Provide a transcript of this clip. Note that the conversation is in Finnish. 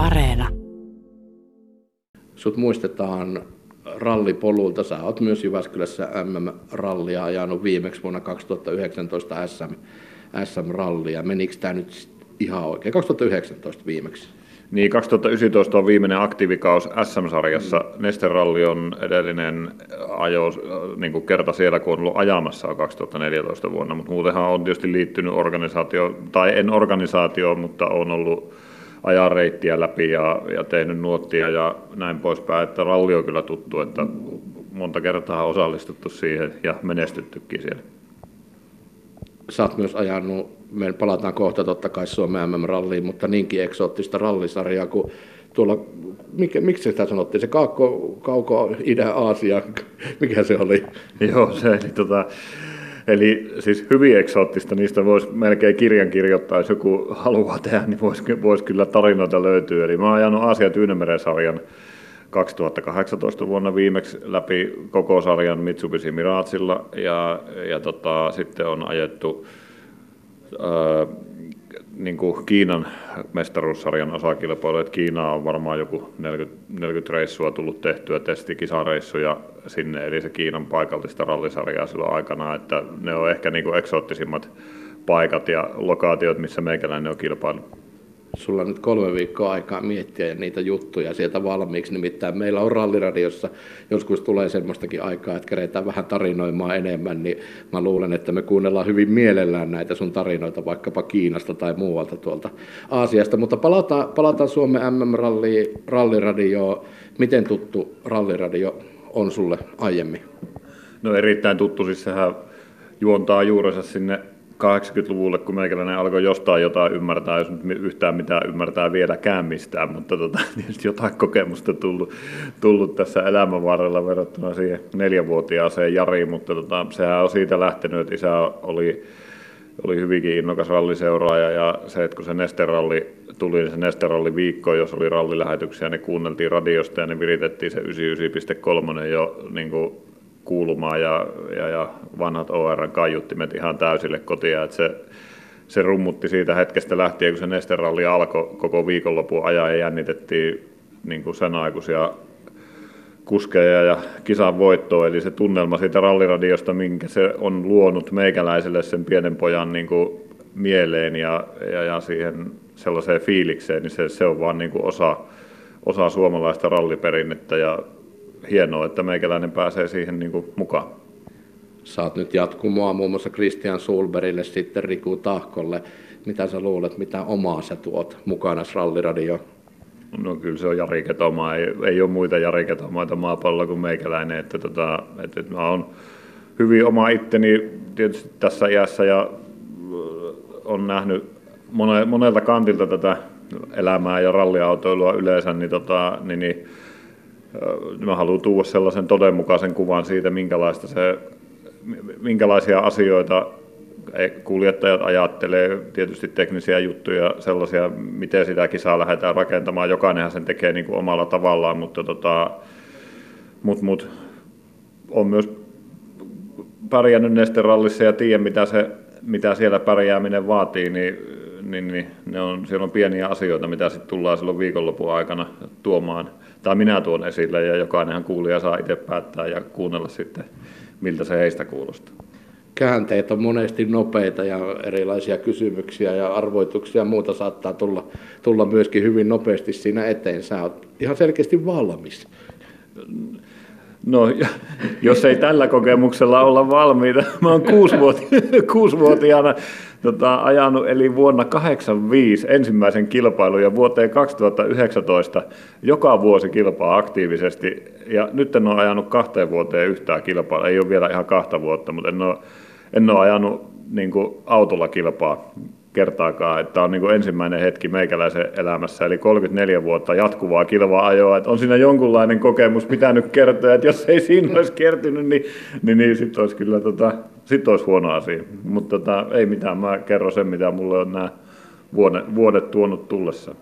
Areena. Sut muistetaan rallipolulta. Sä oot myös Jyväskylässä MM-rallia ajanut viimeksi vuonna 2019 SM, SM-rallia. Menikö tämä nyt ihan oikein? 2019 viimeksi. Niin, 2019 on viimeinen aktiivikaus SM-sarjassa. Mm. Nesteralli on edellinen ajo, niin kuin kerta siellä, kun on ollut ajamassa 2014 vuonna, mutta muutenhan on tietysti liittynyt organisaatio, tai en organisaatio, mutta on ollut ajaa reittiä läpi ja, ja tehnyt nuottia ja näin poispäin, että ralli on kyllä tuttu, että monta kertaa osallistuttu siihen ja menestyttykin siellä. Sä oot myös ajanut, me palataan kohta totta kai Suomen MM-ralliin, mutta niinkin eksoottista rallisarjaa kuin tuolla, mikä, miksi sitä sanottiin, se kauko, kauko Itä-Aasia, mikä se oli? Joo, se eli tota, Eli siis hyvin eksoottista, niistä voisi melkein kirjan kirjoittaa, jos joku haluaa tehdä, niin voisi, vois kyllä tarinoita löytyä. Eli mä oon ajanut Aasia Tyynemeren-sarjan 2018 vuonna viimeksi läpi koko sarjan Mitsubishi Miragella ja, ja tota, sitten on ajettu ää, niin kuin Kiinan mestaruussarjan osakilpailu, että Kiina on varmaan joku 40, 40 reissua tullut tehtyä testikisareissuja sinne, eli se Kiinan paikallista rallisarjaa silloin aikana, että ne on ehkä niin kuin eksoottisimmat paikat ja lokaatiot, missä meikäläinen on kilpailu sulla on nyt kolme viikkoa aikaa miettiä niitä juttuja sieltä valmiiksi. Nimittäin meillä on ralliradiossa, joskus tulee semmoistakin aikaa, että keretään vähän tarinoimaan enemmän, niin mä luulen, että me kuunnellaan hyvin mielellään näitä sun tarinoita vaikkapa Kiinasta tai muualta tuolta Aasiasta. Mutta palataan, palataan Suomen MM-ralliradioon. Miten tuttu ralliradio on sulle aiemmin? No erittäin tuttu, siis sehän juontaa juurensa sinne 80-luvulle, kun meikäläinen alkoi jostain jotain ymmärtää, jos nyt yhtään mitään ymmärtää vieläkään mistään, mutta tota, tietysti jotain kokemusta tullut, tullut tässä elämän varrella verrattuna siihen neljävuotiaaseen Jariin, mutta tota, sehän on siitä lähtenyt, että isä oli, oli hyvinkin innokas ralliseuraaja ja se, että kun se nesteralli tuli, niin se nesteralli viikko, jos oli rallilähetyksiä, ne kuunneltiin radiosta ja ne viritettiin se 99.3 jo niin kuin kuulumaa ja, ja, ja vanhat OR-kaiuttimet ihan täysille kotia. Että se, se rummutti siitä hetkestä lähtien, kun se nesteralli alkoi koko viikonlopun ajan ja jännitettiin niin kuin sen aikuisia kuskeja ja kisan voittoa, eli se tunnelma siitä ralliradiosta, minkä se on luonut meikäläiselle sen pienen pojan niin kuin mieleen ja, ja, ja siihen sellaiseen fiilikseen, niin se, se on vaan niin kuin osa, osa suomalaista ralliperinnettä ja hienoa, että meikäläinen pääsee siihen niin kuin mukaan. Saat nyt jatkumoa muun muassa Christian Sulberille, sitten Riku Tahkolle. Mitä sä luulet, mitä omaa sä tuot mukana ralliradio? No kyllä se on Jari Ketoma. Ei, ei ole muita Jari Ketomaita maapallolla kuin meikäläinen. Että tota, että, että mä oon hyvin oma itteni tietysti tässä iässä ja on nähnyt monelta kantilta tätä elämää ja ralliautoilua yleensä, niin, tota, niin, niin mä haluan tuoda sellaisen todenmukaisen kuvan siitä, minkälaista se, minkälaisia asioita kuljettajat ajattelee, tietysti teknisiä juttuja, sellaisia, miten sitä kisaa lähdetään rakentamaan. Jokainenhan sen tekee niin kuin omalla tavallaan, mutta tota, mut, mut, on myös pärjännyt nesterallissa ja tiedän, mitä, se, mitä siellä pärjääminen vaatii, niin, niin, niin ne on, siellä on pieniä asioita, mitä sitten tullaan silloin viikonlopun aikana tuomaan tai minä tuon esille ja jokainenhan kuulija saa itse päättää ja kuunnella sitten, miltä se heistä kuulostaa. Käänteet on monesti nopeita ja erilaisia kysymyksiä ja arvoituksia ja muuta saattaa tulla, tulla myöskin hyvin nopeasti siinä eteen. Sä oot ihan selkeästi valmis. No, jos ei tällä kokemuksella olla valmiita. Mä oon kuusivuoti, kuusivuotiaana tota, ajanut, eli vuonna 85 ensimmäisen kilpailun ja vuoteen 2019 joka vuosi kilpaa aktiivisesti. Ja nyt en ole ajanut kahteen vuoteen yhtään kilpaa, ei ole vielä ihan kahta vuotta, mutta en ole, en ole ajanut niin kuin autolla kilpaa kertaakaan, että on niin kuin ensimmäinen hetki meikäläisen elämässä, eli 34 vuotta jatkuvaa kilva-ajoa, että on siinä jonkunlainen kokemus pitänyt kertoa, että jos ei siinä olisi kertynyt, niin, niin, niin sitten olisi kyllä tota, sit olisi huono asia. Mutta tota, ei mitään, mä kerron sen, mitä mulle on nämä vuodet, vuodet tuonut tullessa.